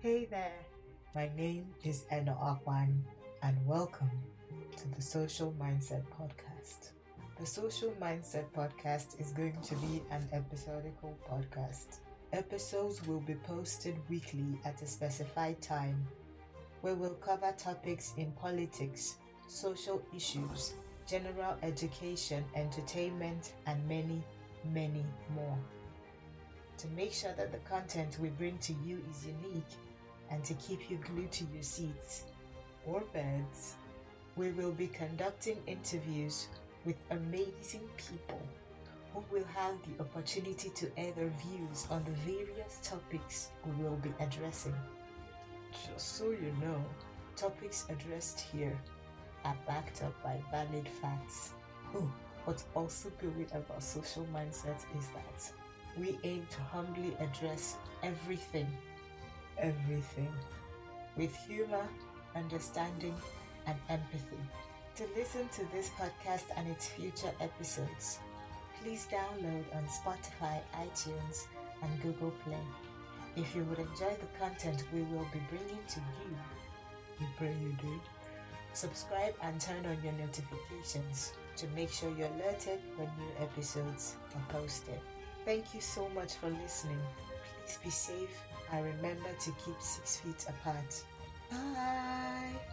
Hey there, my name is Eno Akwan, and welcome to the Social Mindset Podcast. The Social Mindset Podcast is going to be an episodical podcast. Episodes will be posted weekly at a specified time, where we'll cover topics in politics, social issues, general education, entertainment, and many, many more. To make sure that the content we bring to you is unique and to keep you glued to your seats or beds, we will be conducting interviews with amazing people who will have the opportunity to air their views on the various topics we will be addressing. Just so you know, topics addressed here are backed up by valid facts. Oh, what's also good about social mindset is that we aim to humbly address everything, everything, with humor, understanding, and empathy. To listen to this podcast and its future episodes, please download on Spotify, iTunes, and Google Play. If you would enjoy the content we will be bringing to you, we pray you do. Subscribe and turn on your notifications to make sure you're alerted when new episodes are posted. Thank you so much for listening. Please be safe and remember to keep six feet apart. Bye.